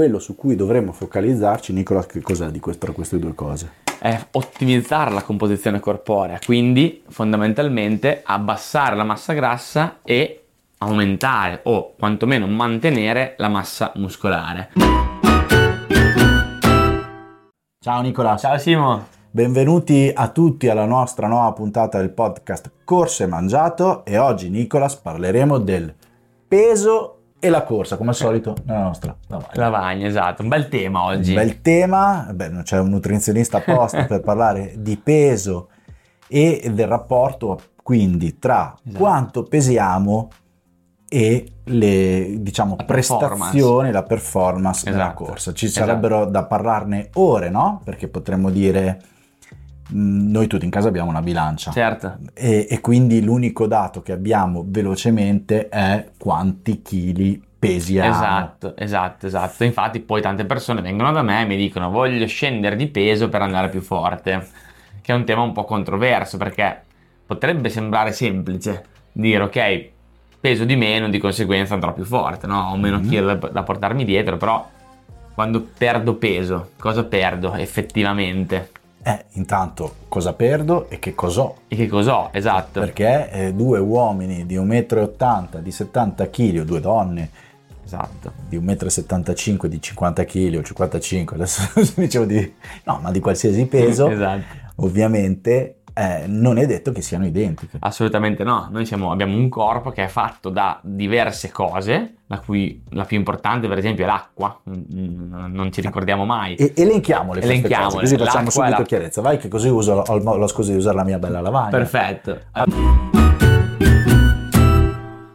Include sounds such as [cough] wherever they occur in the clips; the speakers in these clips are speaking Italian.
Quello su cui dovremmo focalizzarci, Nicola, che cos'è di questo, tra queste due cose? È ottimizzare la composizione corporea, quindi fondamentalmente abbassare la massa grassa e aumentare o quantomeno mantenere la massa muscolare. Ciao Nicola. Ciao Simo. Benvenuti a tutti alla nostra nuova puntata del podcast Corso e Mangiato e oggi Nicolas parleremo del peso e la corsa, come al solito, nella nostra lavagna. Lavagna, esatto, un bel tema oggi. Un bel tema, beh, non c'è un nutrizionista apposta per parlare di peso e del rapporto quindi tra esatto. quanto pesiamo e le diciamo la prestazioni, la performance esatto. nella corsa. Ci esatto. sarebbero da parlarne ore, no? Perché potremmo dire noi tutti in casa abbiamo una bilancia. Certo. E, e, quindi l'unico dato che abbiamo velocemente è quanti chili pesiamo. Esatto, esatto, esatto. Infatti poi tante persone vengono da me e mi dicono voglio scendere di peso per andare più forte, che è un tema un po' controverso perché potrebbe sembrare semplice dire ok, peso di meno, di conseguenza andrò più forte, no? Ho meno mm-hmm. chili da, da portarmi dietro, però quando perdo peso, cosa perdo effettivamente? Eh, intanto cosa perdo e che cos'ho. E che cos'ho, esatto. Perché eh, due uomini di 1,80 m, di 70 kg, o due donne esatto. di 1,75 m, di 50 kg o 55, adesso [laughs] dicevo di... no, ma di qualsiasi peso, [laughs] esatto. ovviamente eh, non è detto che siano identiche. Assolutamente no, noi siamo, abbiamo un corpo che è fatto da diverse cose, la cui la più importante per esempio è l'acqua, non ci ricordiamo mai. E, elenchiamole, elenchiamole. Così facciamo subito la... chiarezza, vai che così uso, ho la scusa di usare la mia bella lavagna. Perfetto.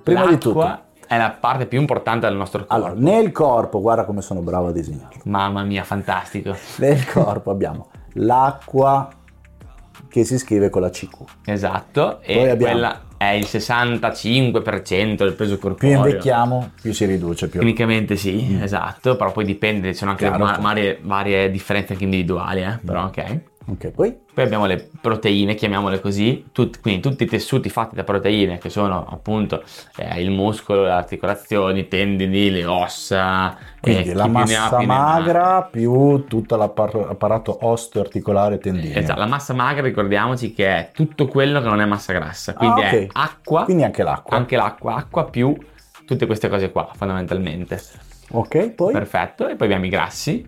Prima L'acqua di tutto è la parte più importante del nostro corpo. Allora, nel corpo, guarda come sono bravo a disegnarlo. Mamma mia, fantastico. Nel corpo abbiamo l'acqua, che si scrive con la CQ. Esatto, Poi e abbiamo... quella è il 65% del peso corporeo. Più invecchiamo, più si riduce. Più. Tecnicamente sì, mm. esatto, però poi dipende, ci sono anche Chiaro, varie, varie, differenze anche individuali, eh? però mm. ok. Ok, poi? Poi abbiamo le proteine, chiamiamole così, tut, quindi tutti i tessuti fatti da proteine che sono appunto eh, il muscolo, le articolazioni, i tendini, le ossa. Quindi eh, la massa magra più tutto l'apparato osteoarticolare tendineo. Esatto, la massa magra ricordiamoci che è tutto quello che non è massa grassa, quindi ah, okay. è acqua. Quindi anche l'acqua. Anche l'acqua, acqua più tutte queste cose qua fondamentalmente. Ok, poi? Perfetto, e poi abbiamo i grassi,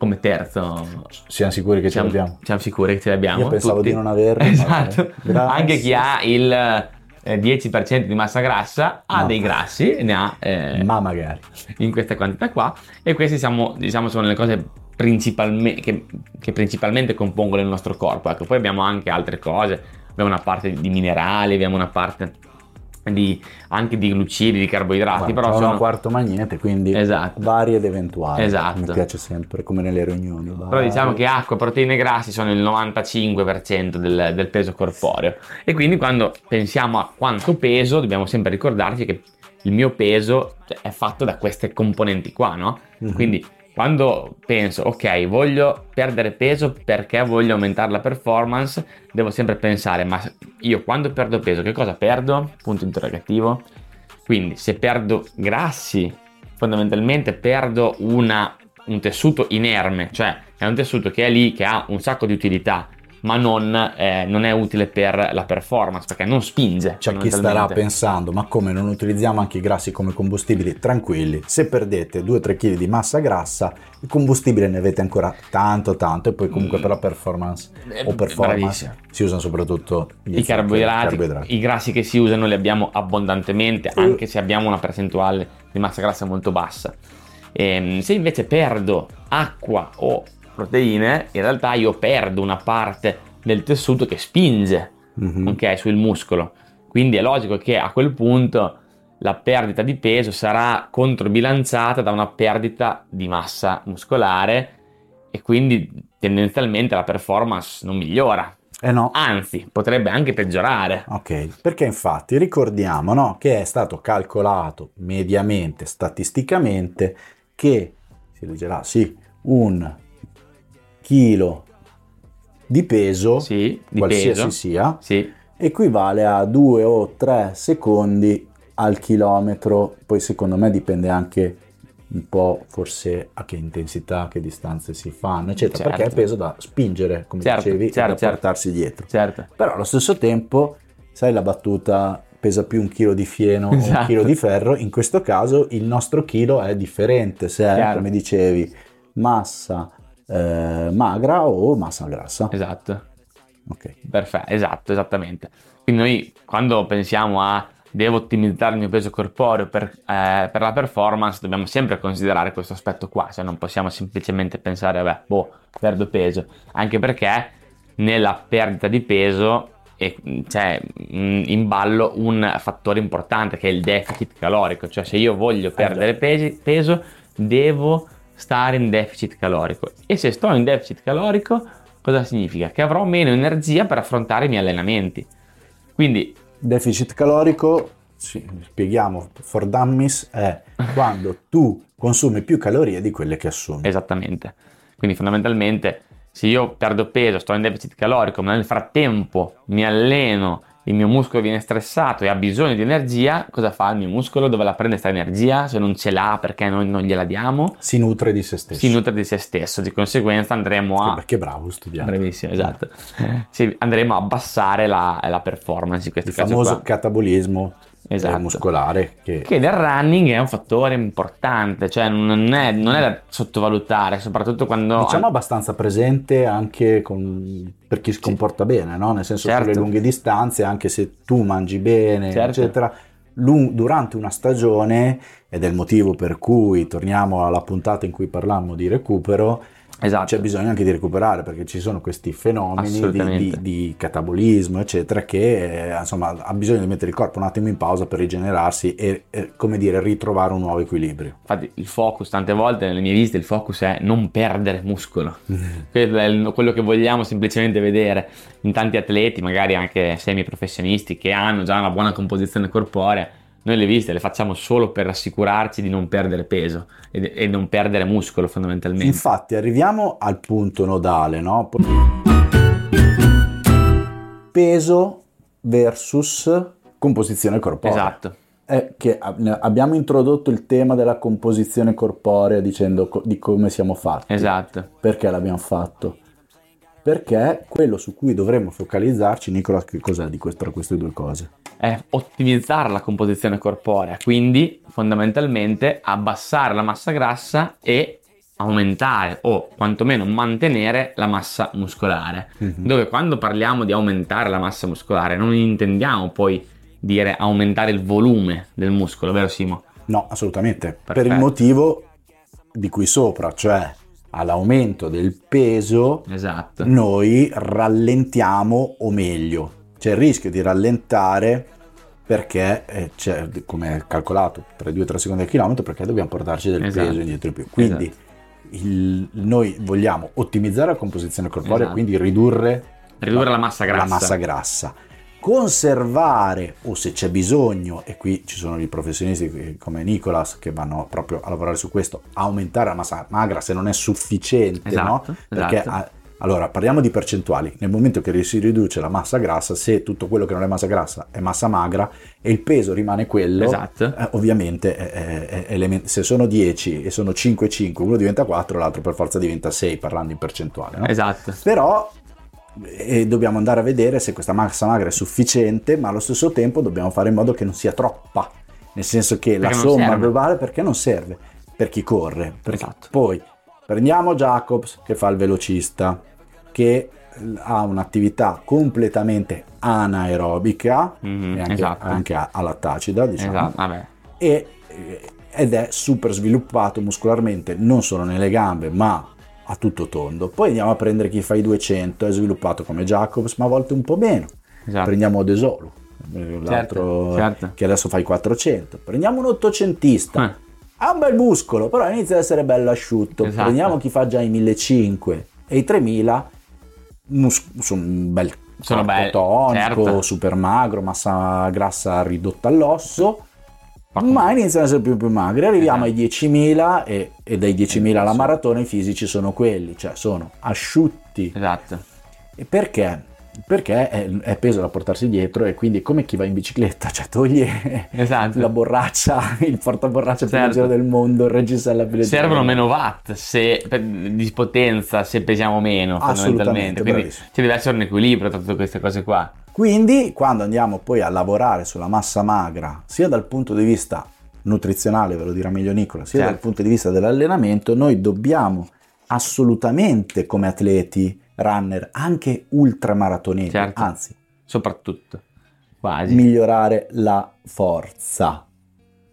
come terzo. Siamo sicuri che ce l'abbiamo? Siamo sicuri che ce l'abbiamo. Io pensavo tutti. di non averlo. [laughs] Esatto. Anche chi ha il eh, 10% di massa grassa ha no. dei grassi, ne ha... Eh, Ma magari. In questa quantità qua. E queste siamo, diciamo, sono le cose principalmente, che, che, principalmente compongono il nostro corpo. Ecco, poi abbiamo anche altre cose. Abbiamo una parte di minerali, abbiamo una parte di, anche di glucidi, di carboidrati. Guarda, però sono un quarto magnete, quindi esatto. vari ed eventuali. Esatto. Mi piace sempre, come nelle riunioni. Vari. Però diciamo che acqua, proteine e grassi sono il 95% del, del, peso corporeo. E quindi quando pensiamo a quanto peso, dobbiamo sempre ricordarci che il mio peso cioè, è fatto da queste componenti qua, no? Mm-hmm. Quindi quando penso, ok, voglio perdere peso perché voglio aumentare la performance, devo sempre pensare, ma io quando perdo peso, che cosa perdo? Punto interrogativo. Quindi se perdo grassi, fondamentalmente perdo una, un tessuto inerme, cioè è un tessuto che è lì, che ha un sacco di utilità, ma non, eh, non, è utile per la performance perché non spinge. C'è chi starà pensando, ma come non utilizziamo anche i grassi come combustibili? Tranquilli, se perdete 2-3 kg di massa grassa, il combustibile ne avete ancora tanto tanto e poi comunque mm. per la performance eh, o performance Bravissimo. si usano soprattutto i carboidrati, carboidrati, i grassi che si usano li abbiamo abbondantemente uh. anche se abbiamo una percentuale di massa grassa molto bassa. E, ehm, se invece perdo acqua o proteine, in realtà io perdo una parte del tessuto che spinge mm-hmm. okay, sul muscolo. Quindi è logico che a quel punto la perdita di peso sarà controbilanciata da una perdita di massa muscolare e quindi tendenzialmente la performance non migliora. Eh no. Anzi, potrebbe anche peggiorare. Ok, perché infatti ricordiamo no, che è stato calcolato mediamente, statisticamente, che si leggerà sì, un chilo di peso, sì, di qualsiasi peso. sia, sì. equivale a 2 o 3 secondi al chilometro. Poi secondo me dipende anche un po' forse a che intensità, a che distanze si fanno, eccetera, Certo. perché è peso da spingere, come Certo, dicevi, certo, da certo. portarsi dietro. Certo. Però allo stesso tempo, sai la battuta pesa più un chilo di fieno o un Esatto. chilo di ferro, in questo caso il nostro chilo è differente, se è, come dicevi, massa eh, magra o massa grassa. Esatto. Ok. Perfetto, esatto, esattamente. Quindi noi quando pensiamo a devo ottimizzare il mio peso corporeo per, eh, per la performance, dobbiamo sempre considerare questo aspetto qua, cioè non possiamo semplicemente pensare, vabbè, boh, perdo peso, anche perché nella perdita di peso è- c'è mm, in ballo un fattore importante che è il deficit calorico, cioè se io voglio perdere pesi- peso, devo stare in deficit calorico e se sto in deficit calorico cosa significa? Che avrò meno energia per affrontare i miei allenamenti. Quindi Deficit calorico, sì, spieghiamo, for dummies è [laughs] quando tu consumi più calorie di quelle che assumi. Esattamente. Quindi fondamentalmente se io perdo peso, sto in deficit calorico, ma nel frattempo mi alleno, il mio muscolo viene stressato e ha bisogno di energia, cosa fa il mio muscolo? Dove la prende questa energia? Se non ce l'ha perché noi non gliela diamo, Si nutre di se stesso. si nutre di se stesso. Di conseguenza andremo a... Perché bravo studiare. Bravissimo, esatto. Sì, andremo a abbassare la, la performance in questo Il caso famoso qua. catabolismo Esatto. muscolare che Che nel running è un fattore importante, cioè non è, non è da sottovalutare, soprattutto quando... diciamo abbastanza presente anche con- per chi si comporta bene, no? nel senso Certo. sulle lunghe distanze, anche se tu mangi bene, Certo. eccetera, lung- durante una stagione, ed è il motivo per cui torniamo alla puntata in cui parlammo di recupero, esatto. c'è bisogno anche di recuperare perché ci sono questi fenomeni di, di- di catabolismo, eccetera, che eh, insomma ha bisogno di mettere il corpo un attimo in pausa per rigenerarsi e, e, come dire, ritrovare un nuovo equilibrio. Infatti il focus, tante volte nelle mie visite il focus è non perdere muscolo. [laughs] Quello è il- quello che vogliamo semplicemente vedere in tanti atleti, magari anche semi-professionisti, che hanno già una buona composizione corporea. Noi le visite le facciamo solo per assicurarci di non perdere peso e, e non perdere muscolo fondamentalmente. Infatti arriviamo al punto nodale, no? Peso versus composizione corporea. Esatto, È che ab- abbiamo introdotto il tema della composizione corporea dicendo co- di come siamo fatti. esatto. Perché l'abbiamo fatto? Perché quello su cui dovremmo focalizzarci, Nicola, che cos'è di questo, tra queste due cose? è ottimizzare la composizione corporea, quindi fondamentalmente abbassare la massa grassa e aumentare o quantomeno mantenere la massa muscolare. Mhm. Dove quando parliamo di aumentare la massa muscolare non intendiamo poi dire aumentare il volume del muscolo, vero Simo? No, assolutamente. Per Perfetto. il motivo di cui sopra, cioè all'aumento del peso, Esatto. noi rallentiamo o meglio c'è il rischio di rallentare perché eh, c'è, come è calcolato tra i 2 e 3 secondi al chilometro perché dobbiamo portarci del Esatto. peso indietro in più quindi Esatto. il- noi vogliamo ottimizzare la composizione corporea Esatto. quindi ridurre Ridurre la massa grassa. la massa grassa conservare o se c'è bisogno e qui ci sono i professionisti come Nicolas che vanno proprio a lavorare su questo aumentare la massa magra se non è sufficiente no? Esatto, perché esatto. ah, allora parliamo di percentuali nel momento che si riduce la massa grassa se tutto quello che non è massa grassa è massa magra e il peso rimane quello Esatto. eh, ovviamente è- è- è element- se sono 10 e sono 5 5 uno diventa 4 l'altro per forza diventa 6 parlando in percentuale no? Esatto. però eh, dobbiamo andare a vedere se questa massa magra è sufficiente ma allo stesso tempo dobbiamo fare in modo che non sia troppa nel senso che la Perché non somma serve. globale perché non serve per chi corre perché Esatto. poi prendiamo Jacobs che fa il velocista che ha un'attività completamente anaerobica Mhm, e anche, esatto. anche alla tacida diciamo Esatto, e, ed è super sviluppato muscolarmente non solo nelle gambe ma a tutto tondo poi andiamo a prendere chi fa i 200 è sviluppato come Jacobs ma a volte un po' meno Esatto. prendiamo Desolo l'altro certo. che adesso fa i 400 prendiamo un ottocentista Eh, ha un bel muscolo però inizia ad essere bello asciutto Esatto. prendiamo chi fa già i 1500 e i 3000 mus- sono un bel Sono belli, tonico certo. super magro massa grassa ridotta all'osso Ma iniziano essere più, più magri. Arriviamo Esatto. ai 10.000 e, e dai 10.000 alla maratona i fisici sono quelli, cioè sono asciutti. Esatto. E perché perché è, è, peso da portarsi dietro e quindi come chi va in bicicletta, cioè toglie esatto. la borraccia, il portaborraccia certo. più leggero del mondo, il reggisella più leggero. Servono meno watt se, per, di potenza se pesiamo meno fondamentalmente, quindi ci deve essere un equilibrio tra tutte queste cose qua. Quindi quando andiamo poi a lavorare sulla massa magra, sia dal punto di vista nutrizionale, ve lo dirà meglio Nicola, sia certo. dal punto di vista dell'allenamento, noi dobbiamo assolutamente come atleti runner, anche ultramaratonieri, certo. anzi, soprattutto, quasi. migliorare la forza.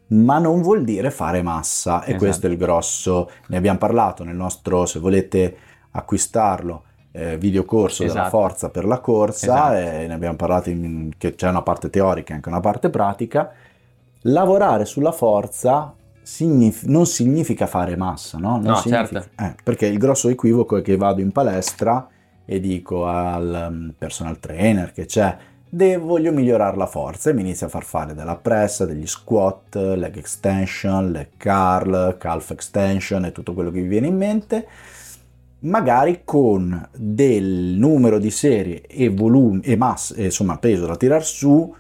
Ma non vuol dire fare massa, e esatto. questo è il grosso. Ne abbiamo parlato nel nostro, se volete acquistarlo, eh, videocorso esatto. della forza per la corsa, esatto. e ne abbiamo parlato in, che c'è una parte teorica e anche una parte pratica. Lavorare sulla forza signif- non significa fare massa, no? No, significa, certo. Eh, perché il grosso equivoco è che vado in palestra e dico al mm, personal trainer che c'è de- voglio migliorare la forza e mi inizia a far fare della pressa, degli squat, leg extension, leg curl, calf extension e tutto quello che vi viene in mente magari con del numero di serie e volume e massa, insomma peso da tirar su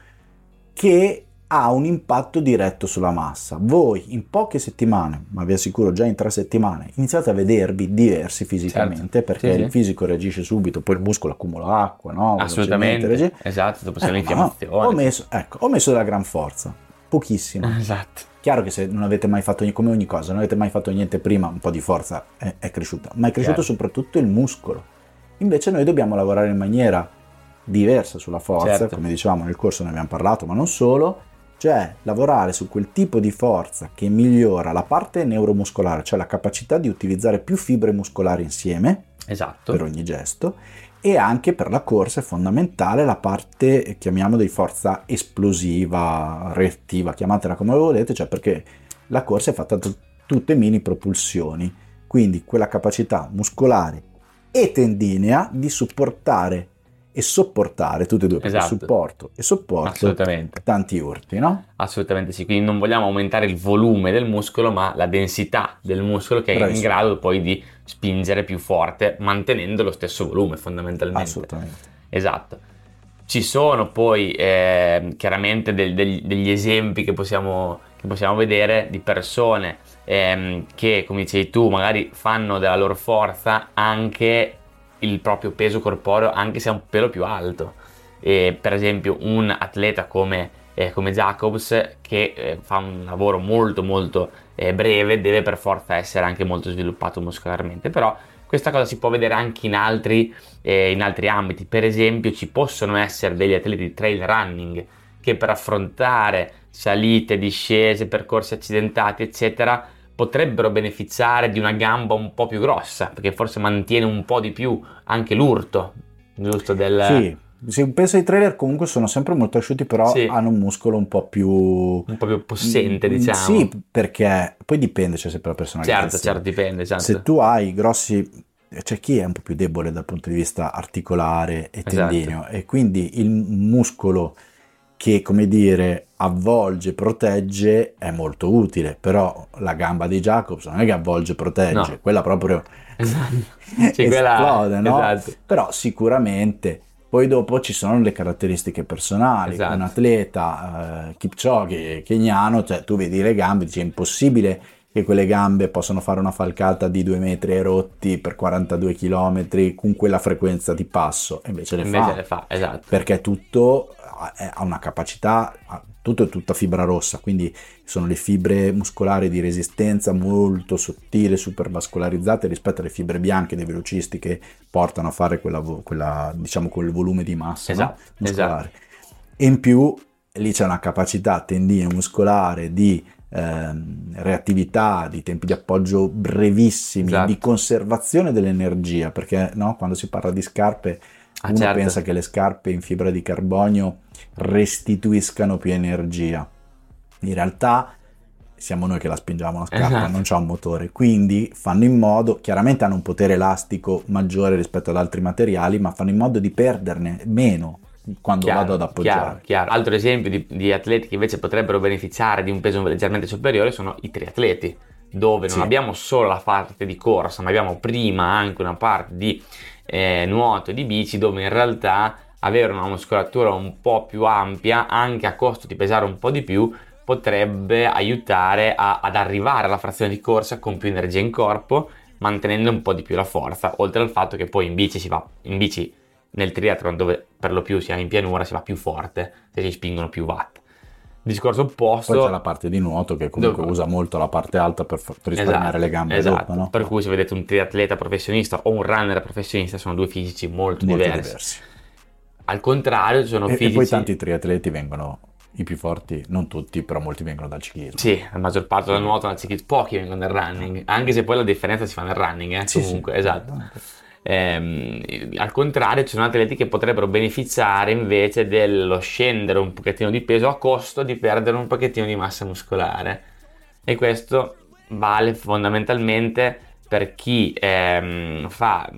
che ha un impatto diretto sulla massa. Voi in poche settimane, ma vi assicuro già in tre settimane, iniziate a vedervi diversi fisicamente certo. perché sì, il sì. fisico reagisce subito, poi il muscolo accumula acqua, no? Assolutamente, esatto, dopo c'è eh, l'infiammazione. No, ho, messo, ecco, ho messo della gran forza, pochissima. [laughs] Esatto. Chiaro che se non avete mai fatto, come ogni cosa, non avete mai fatto niente prima, un po' di forza è, è cresciuta, ma è cresciuto certo. soprattutto il muscolo. Invece noi dobbiamo lavorare in maniera diversa sulla forza, certo. come dicevamo nel corso ne abbiamo parlato, ma non solo, cioè lavorare su quel tipo di forza che migliora la parte neuromuscolare, cioè la capacità di utilizzare più fibre muscolari insieme esatto. per ogni gesto e anche per la corsa è fondamentale la parte chiamiamo di forza esplosiva, reattiva, chiamatela come volete, cioè perché la corsa è fatta da tutte mini propulsioni, quindi quella capacità muscolare e tendinea di supportare e sopportare tutte e due, perché esatto. supporto e sopporto tanti urti, no? Assolutamente sì, quindi non vogliamo aumentare il volume del muscolo, ma la densità del muscolo che Bravissimo. è in grado poi di spingere più forte, mantenendo lo stesso volume fondamentalmente. Assolutamente. Esatto. Ci sono poi eh, chiaramente del, del, degli esempi che possiamo, che possiamo vedere di persone ehm, che, come dicevi tu, magari fanno della loro forza anche il proprio peso corporeo anche se è un pelo più alto. E, per esempio un atleta come, eh, come Jacobs che eh, fa un lavoro molto molto eh, breve deve per forza essere anche molto sviluppato muscolarmente, però questa cosa si può vedere anche in altri, eh, in altri ambiti, per esempio ci possono essere degli atleti di trail running che per affrontare salite, discese, percorsi accidentati eccetera potrebbero beneficiare di una gamba un po' più grossa, perché forse mantiene un po' di più anche l'urto, giusto? Del... Sì. Se penso ai trailer comunque sono sempre molto asciutti, però sì. hanno un muscolo un po' più... Un po' più possente, mm, diciamo. Sì, perché poi dipende, cioè sempre la personalità. Certo, certo, dipende. Certo. Se tu hai grossi... C'è chi è un po' più debole dal punto di vista articolare e tendineo esatto. e quindi il muscolo che, come dire, avvolge, protegge è molto utile, però la gamba di Jacobs non è che avvolge, protegge, no. quella proprio [laughs] esatto. [laughs] esplode, quella... no? Esatto. Però sicuramente poi dopo ci sono le caratteristiche personali, esatto. un atleta, uh, Kipchoge, keniano, cioè tu vedi le gambe, dici è impossibile che quelle gambe possano fare una falcata di due metri e rotti per 42 km con quella frequenza di passo, e invece le invece fa. Le fa esatto. Perché tutto ha una capacità, tutto è tutta fibra rossa, quindi sono le fibre muscolari di resistenza molto sottili, super vascolarizzate rispetto alle fibre bianche dei velocisti che portano a fare quella, quella diciamo, quel volume di massa esatto, no? muscolare. Esatto. E in più lì c'è una capacità tendine muscolare di ehm, reattività, di tempi di appoggio brevissimi, esatto. di conservazione dell'energia, perché no, quando si parla di scarpe ah, uno certo. pensa che le scarpe in fibra di carbonio restituiscano più energia. In realtà siamo noi che la spingiamo la scarpa, esatto. non c'è un motore, quindi fanno in modo, chiaramente hanno un potere elastico maggiore rispetto ad altri materiali, ma fanno in modo di perderne meno quando chiaro, vado ad appoggiare. Chiaro, chiaro. Altro esempio di, di, atleti che invece potrebbero beneficiare di un peso leggermente superiore sono i triatleti, dove non sì. abbiamo solo la parte di corsa, ma abbiamo prima anche una parte di eh, nuoto e di bici, dove in realtà avere una muscolatura un po' più ampia, anche a costo di pesare un po' di più, potrebbe aiutare a, ad arrivare alla frazione di corsa con più energia in corpo, mantenendo un po' di più la forza, oltre al fatto che poi in bici si va, in bici nel triathlon dove per lo più si è in pianura si va più forte se si spingono più watt. Discorso opposto. Poi c'è la parte di nuoto che comunque dove... usa molto la parte alta per, risparmiare esatto, le gambe. Esatto. Dopo, no? Per cui se vedete un triatleta professionista o un runner professionista sono due fisici molto, molto diversi. diversi. Al contrario, ci sono e, fisici. E poi tanti triatleti vengono i più forti, non tutti, però molti vengono dal ciclismo. Sì, la maggior parte dal nuoto, dal ciclismo, pochi vengono dal running, anche se poi la differenza si fa nel running, eh, sì, comunque, sì. esatto. Eh, al contrario, ci sono atleti che potrebbero beneficiare invece dello scendere un pochettino di peso a costo di perdere un pochettino di massa muscolare. E questo vale fondamentalmente per chi ehm, fa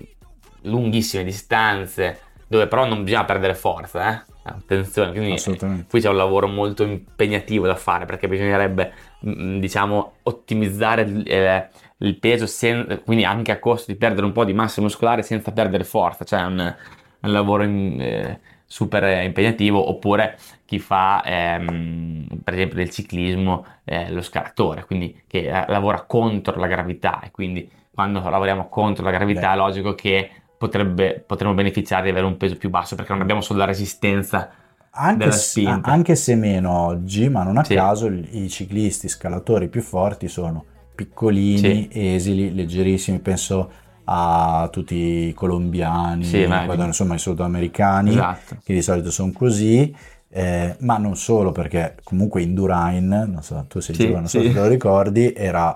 lunghissime distanze dove però non bisogna perdere forza, eh? attenzione, quindi qui c'è un lavoro molto impegnativo da fare perché bisognerebbe diciamo ottimizzare eh, il peso, sen- quindi anche a costo di perdere un po' di massa muscolare senza perdere forza, cioè un, un lavoro in, eh, super impegnativo, oppure chi fa ehm, per esempio del ciclismo eh, lo scalatore, quindi che eh, lavora contro la gravità e quindi quando lavoriamo contro la gravità Beh. è logico che potrebbe, potremmo beneficiare di avere un peso più basso perché non abbiamo solo la resistenza anche, se, anche se meno oggi, ma non a sì. caso i ciclisti scalatori più forti sono piccolini, sì. esili, leggerissimi, penso a tutti i colombiani, sì, guarda, insomma i sudamericani, esatto. che di solito sono così, eh, ma non solo perché comunque Indurain, non so, tu sei sì, giovane, non so se te lo ricordi, era,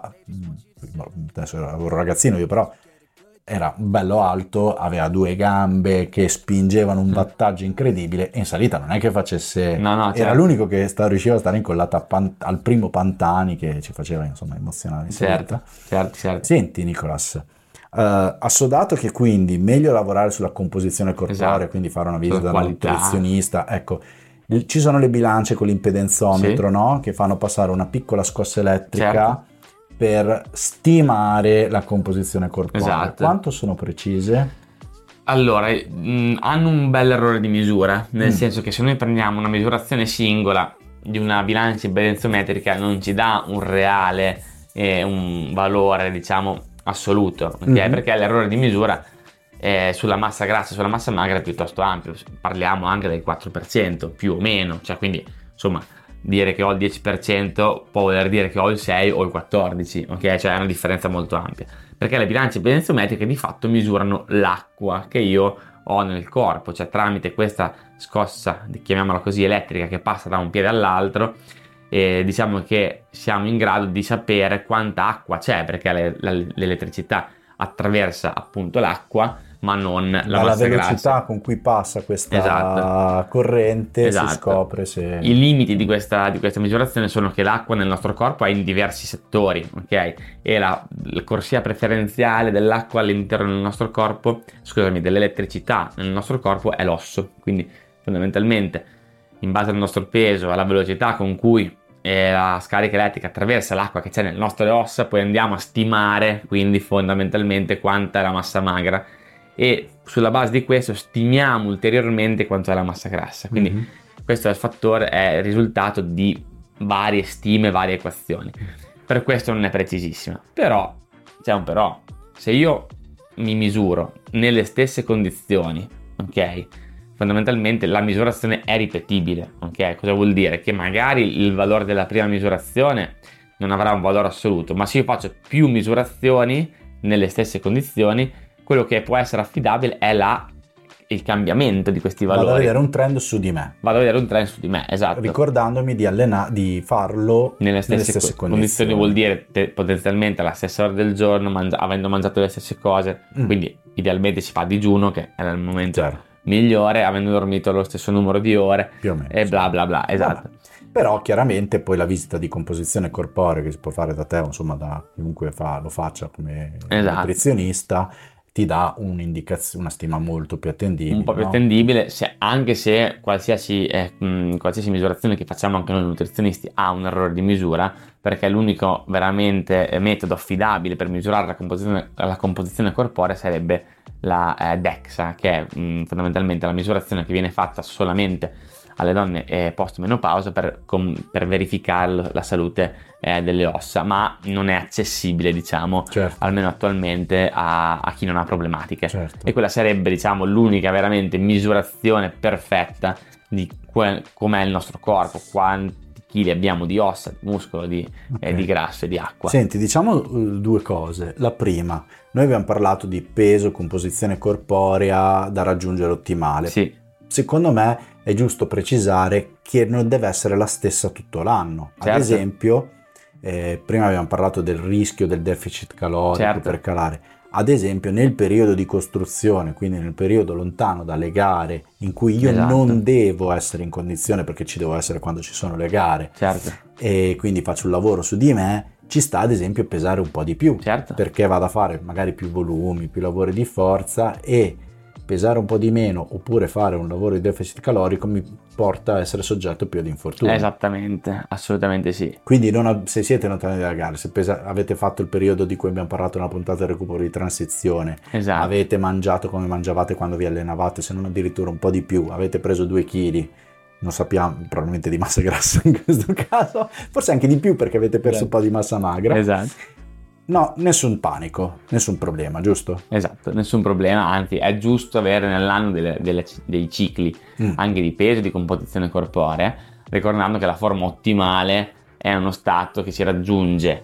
adesso ero un ragazzino io però, era bello alto, aveva due gambe che spingevano un battaggio incredibile e in salita non è che facesse... No, no, certo. Era l'unico che sta, riusciva a stare incollato pan, al primo Pantani che ci faceva insomma emozionare. Certo, certo, certo. Senti Nicolas, uh, assodato che quindi meglio lavorare sulla composizione corporea, esatto. quindi fare una visita da un nutrizionista, ecco, ci sono le bilance con l'impedenzometro, sì. no? Che fanno passare una piccola scossa elettrica... Certo per stimare la composizione corporea. Esatto. Quanto sono precise? Allora, mh, mm, hanno un bel errore di misura, nel mm. senso che se noi prendiamo una misurazione singola di una bilancia impedenzometrica non ci dà un reale eh, un valore, diciamo, assoluto, okay? mm-hmm. perché l'errore di misura eh, sulla massa grassa e sulla massa magra è piuttosto ampio, parliamo anche del 4% più o meno, cioè quindi insomma dire che ho il 10% può voler dire che ho il 6 o il 14, ok? Cioè è una differenza molto ampia. Perché le bilance benzometriche di fatto misurano l'acqua che io ho nel corpo, cioè tramite questa scossa, chiamiamola così, elettrica che passa da un piede all'altro, e diciamo che siamo in grado di sapere quanta acqua c'è, perché l'elettricità attraversa appunto l'acqua ma non la Dalla massa velocità grassa. con cui passa questa esatto. corrente esatto. si scopre se... I limiti di questa, di questa, misurazione sono che l'acqua nel nostro corpo è in diversi settori, ok? E la, la corsia preferenziale dell'acqua all'interno del nostro corpo, scusami, dell'elettricità nel nostro corpo è l'osso, quindi fondamentalmente in base al nostro peso, alla velocità con cui eh, la scarica elettrica attraversa l'acqua che c'è nelle nostre ossa, poi andiamo a stimare quindi fondamentalmente quanta è la massa magra e sulla base di questo stimiamo ulteriormente quanto è la massa grassa. Quindi mm-hmm. questo è il fattore, è il risultato di varie stime, varie equazioni. Per questo non è precisissima. Però, c'è un però, se io mi misuro nelle stesse condizioni, ok? Fondamentalmente la misurazione è ripetibile, ok? Cosa vuol dire? Che magari il valore della prima misurazione non avrà un valore assoluto, ma se io faccio più misurazioni nelle stesse condizioni, quello che può essere affidabile è la, il cambiamento di questi valori. Vado a vedere un trend su di me. Vado a vedere un trend su di me, esatto. Ricordandomi di, allena- di farlo nelle stesse, nelle stesse co- condizioni. condizioni. vuol dire te, potenzialmente alla stessa ora del giorno, mangia- avendo mangiato le stesse cose, mm. quindi idealmente si fa a digiuno, che è il momento certo. migliore, avendo dormito lo stesso numero di ore, più o meno, e bla bla bla, esatto. Vabbè. Però chiaramente poi la visita di composizione corporea che si può fare da te, insomma da chiunque fa, lo faccia come esatto. nutrizionista, ti dà una stima molto più attendibile. Un po' più no? attendibile, se- anche se qualsiasi, eh, mh, qualsiasi misurazione che facciamo anche noi nutrizionisti ha un errore di misura, perché l'unico veramente eh, metodo affidabile per misurare la composizione, la composizione corporea sarebbe la eh, DEXA, che è mh, fondamentalmente la misurazione che viene fatta solamente alle donne eh, post menopausa per, com- per verificare la salute eh, delle ossa, ma non è accessibile, diciamo, Certo, almeno attualmente a, a chi non ha problematiche. certo. E quella sarebbe, diciamo, l'unica veramente misurazione perfetta di que- com'è il nostro corpo, quanti chili abbiamo di ossa, di muscolo, di, eh, Ok. di grasso e di acqua. Senti, diciamo eh, due cose. La prima, noi abbiamo parlato di peso, composizione corporea da raggiungere ottimale. Sì, Secondo me è giusto precisare che non deve essere la stessa tutto l'anno. Ad Certo. esempio, eh, prima abbiamo parlato del rischio del deficit calorico Certo. per calare. Ad esempio, nel periodo di costruzione, quindi nel periodo lontano dalle gare, in cui io Esatto. non devo essere in condizione, perché ci devo essere quando ci sono le gare, certo, e quindi faccio un lavoro su di me, ci sta ad esempio pesare un po' di più certo. perché vado a fare magari più volumi, più lavori di forza e pesare un po' di meno oppure fare un lavoro di deficit calorico mi porta a essere soggetto più ad infortuni. Esattamente, assolutamente sì. Quindi non se siete lontani dalla gara, se pesa- avete fatto il periodo di cui abbiamo parlato nella puntata del recupero di transizione, Esatto. avete mangiato come mangiavate quando vi allenavate, se non addirittura un po' di più, avete preso due chili, non sappiamo, probabilmente di massa [laughs] grassa in questo caso, forse anche di più perché avete perso un po' di massa magra. Esatto. No, nessun panico, nessun problema, giusto? Esatto, nessun problema, anzi è giusto avere nell'anno delle- delle- dei cicli Mm. anche di peso e di composizione corporea, ricordando che la forma ottimale è uno stato che si raggiunge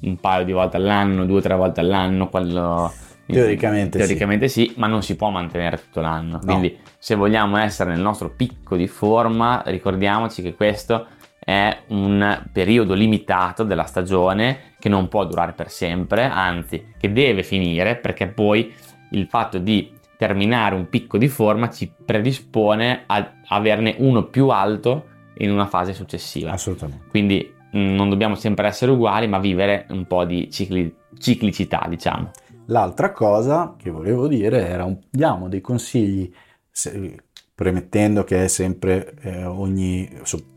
un paio di volte all'anno, due o tre volte all'anno, quello... Teoricamente sì. Teoricamente sì. ma non si può mantenere tutto l'anno. Quindi se vogliamo essere nel nostro picco di forma, ricordiamoci che questo è un periodo limitato della stagione che non può durare per sempre, anzi che deve finire perché poi il fatto di terminare un picco di forma ci predispone a averne uno più alto in una fase successiva. Assolutamente. Quindi mh, non dobbiamo sempre essere uguali, ma vivere un po' di cicli- ciclicità, diciamo. L'altra cosa che volevo dire era un- diamo dei consigli, se- premettendo che è sempre eh, ogni, so-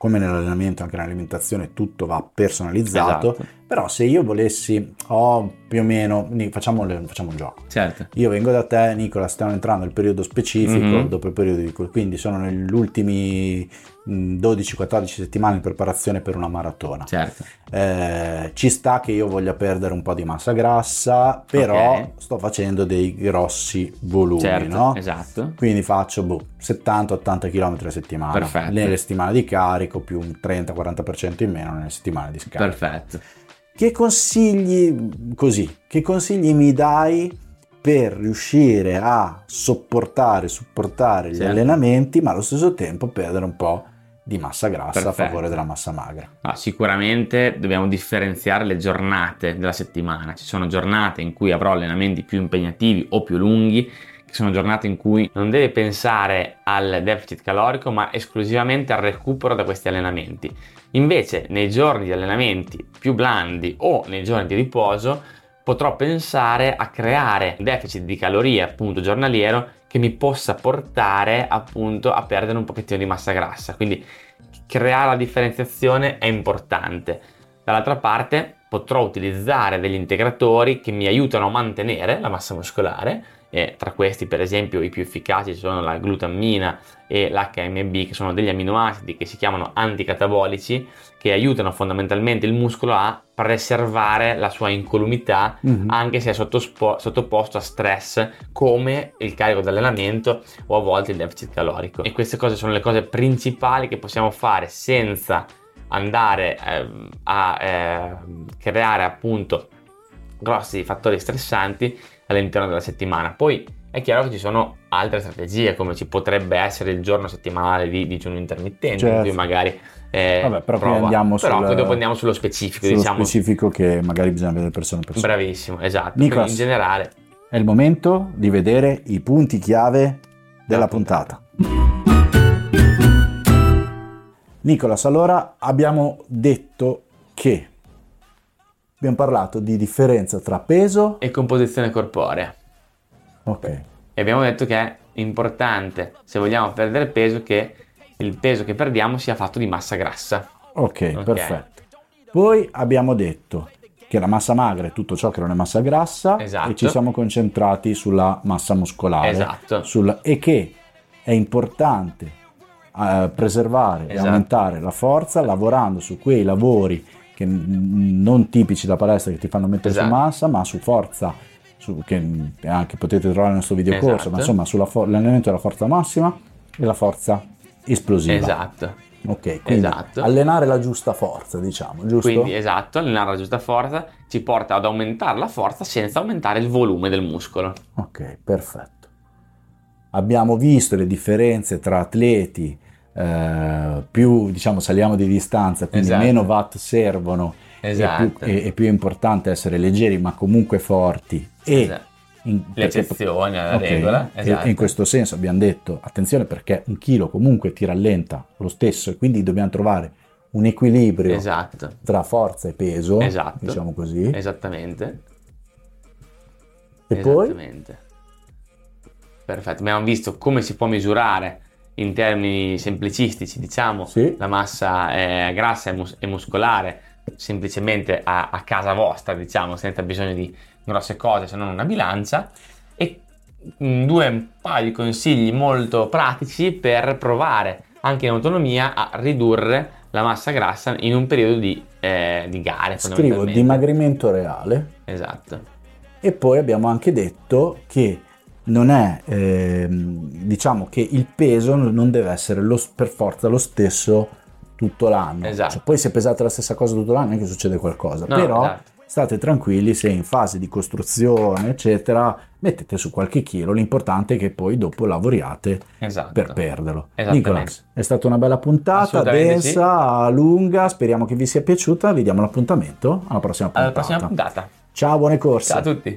come nell'allenamento, anche nell'alimentazione, tutto va personalizzato, Esatto. però se io volessi, ho più o meno, facciamo, facciamo un gioco. Certo. Io vengo da te, Nicola, stiamo entrando nel periodo specifico, Mhm. dopo il periodo di quindi sono negli ultimi 12-14 settimane in preparazione per una maratona. Certo. Eh, ci sta che io voglia perdere un po' di massa grassa, però Ok. sto facendo dei grossi volumi, certo, no? esatto. Quindi faccio boh, 70-80 km a settimana. Perfetto. Nelle settimane di carico più un 30-40% in meno nelle settimane di scarico. Perfetto. Che consigli così? Che consigli mi dai per riuscire a sopportare, supportare gli Certo. allenamenti, ma allo stesso tempo perdere un po' di massa grassa a Perfetto. favore della massa magra? No, sicuramente dobbiamo differenziare le giornate della settimana. Ci sono giornate in cui avrò allenamenti più impegnativi o più lunghi, che sono giornate in cui non deve pensare al deficit calorico, ma esclusivamente al recupero da questi allenamenti. Invece, nei giorni di allenamenti più blandi o nei giorni di riposo, potrò pensare a creare un deficit di calorie appunto giornaliero che mi possa portare appunto a perdere un pochettino di massa grassa. Quindi creare la differenziazione è importante. Dall'altra parte potrò utilizzare degli integratori che mi aiutano a mantenere la massa muscolare e tra questi per esempio i più efficaci sono la glutammina e l'HMB che sono degli aminoacidi che si chiamano anticatabolici che aiutano fondamentalmente il muscolo a preservare la sua incolumità Mhm. anche se è sottospo- sottoposto a stress come il carico d'allenamento o a volte il deficit calorico. E queste cose sono le cose principali che possiamo fare senza andare ehm, a ehm, creare appunto grossi fattori stressanti all'interno della settimana. Poi è chiaro che ci sono altre strategie, come ci potrebbe essere il giorno settimanale di digiuno intermittente, Certo. in cui magari eh, Vabbè, però poi prova. andiamo Però sul- poi dopo andiamo sullo specifico, Sullo diciamo. specifico che magari bisogna vedere persona per persona. Bravissimo, esatto. Nicolas. Quindi in generale È il momento di vedere i punti chiave della Della puntata. Nicolas, allora abbiamo detto che abbiamo parlato di differenza tra peso e composizione corporea. Ok. E abbiamo detto che è importante, se vogliamo perdere peso, che il peso che perdiamo sia fatto di massa grassa. Ok, Ok. perfetto. Poi abbiamo detto che la massa magra è tutto ciò che non è massa grassa Esatto. e ci siamo concentrati sulla massa muscolare. Esatto. sul- e che è importante eh, preservare e Esatto. aumentare la forza lavorando su quei lavori che non tipici da palestra che ti fanno mettere Esatto. su massa, ma su forza, su- che anche potete trovare nel nostro video corso, Esatto. ma insomma sull'allenamento della forza massima e la forza esplosiva. Esatto. Ok, quindi Esatto. allenare la giusta forza, diciamo, giusto? Quindi esatto, allenare la giusta forza ci porta ad aumentare la forza senza aumentare il volume del muscolo. Ok, perfetto. Abbiamo visto le differenze tra atleti, eh, più diciamo saliamo di distanza, quindi Esatto. meno watt servono Esatto. e, più, e- e più è importante essere leggeri ma comunque forti e Esatto. in, L'eccezione alla Ok, regola. Esatto. E in questo senso abbiamo detto attenzione perché un chilo comunque ti rallenta lo stesso e quindi dobbiamo trovare un equilibrio Esatto. tra forza e peso, Esatto. diciamo così. Esattamente. E poi Esattamente. Perfetto, abbiamo visto come si può misurare in termini semplicistici, diciamo, Sì. la massa eh, grassa e, mus- e muscolare semplicemente a, a casa vostra, diciamo, senza bisogno di grosse cose se non una bilancia e mm, due un paio di consigli molto pratici per provare anche in autonomia a ridurre la massa grassa in un periodo di, eh, di gare. scrivo dimagrimento reale Esatto. e poi abbiamo anche detto che non è ehm, diciamo che il peso non deve essere lo- per forza lo stesso tutto l'anno Esatto. Cioè, poi se pesate la stessa cosa tutto l'anno è che succede qualcosa No, però esatto. state tranquilli se in fase di costruzione eccetera mettete su qualche chilo l'importante è che poi dopo lavoriate Esatto. per perderlo. Nicolas è stata una bella puntata densa lunga speriamo che vi sia piaciuta vi diamo l'appuntamento alla prossima puntata Alla prossima puntata. ciao buone corse Ciao a tutti.